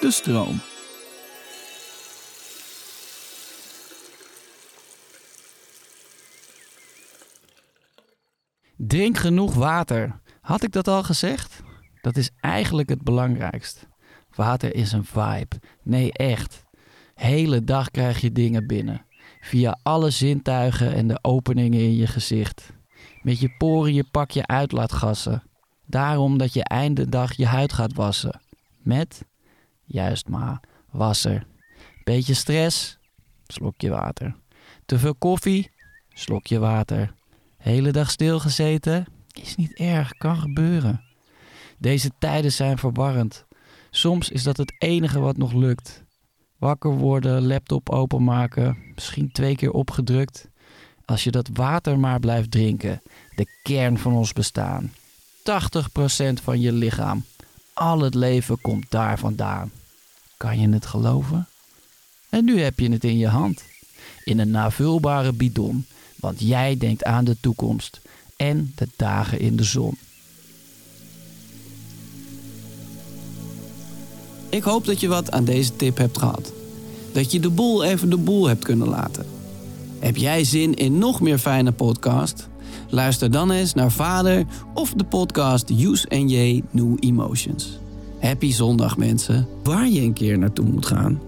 De stroom. Drink genoeg water. Had ik dat al gezegd? Dat is eigenlijk het belangrijkst. Water is een vibe. Nee, echt. Hele dag krijg je dingen binnen. Via alle zintuigen en de openingen in je gezicht. Met je poriën pak je uitlaatgassen. Daarom dat je einde dag je huid gaat wassen. Met, juist maar, wasser. Beetje stress, slokje water. Te veel koffie, slokje water. Hele dag stilgezeten, is niet erg, kan gebeuren. Deze tijden zijn verwarrend. Soms is dat het enige wat nog lukt. Wakker worden, laptop openmaken, misschien twee keer opgedrukt. Als je dat water maar blijft drinken, de kern van ons bestaan. 80% van je lichaam. Al het leven komt daar vandaan. Kan je het geloven? En nu heb je het in je hand. In een navulbare bidon, want jij denkt aan de toekomst en de dagen in de zon. Ik hoop dat je wat aan deze tip hebt gehad. Dat je de boel even de boel hebt kunnen laten. Heb jij zin in nog meer fijne podcast? Luister dan eens naar Vader of de podcast Use NJ New Emotions. Happy zondag mensen, waar je een keer naartoe moet gaan.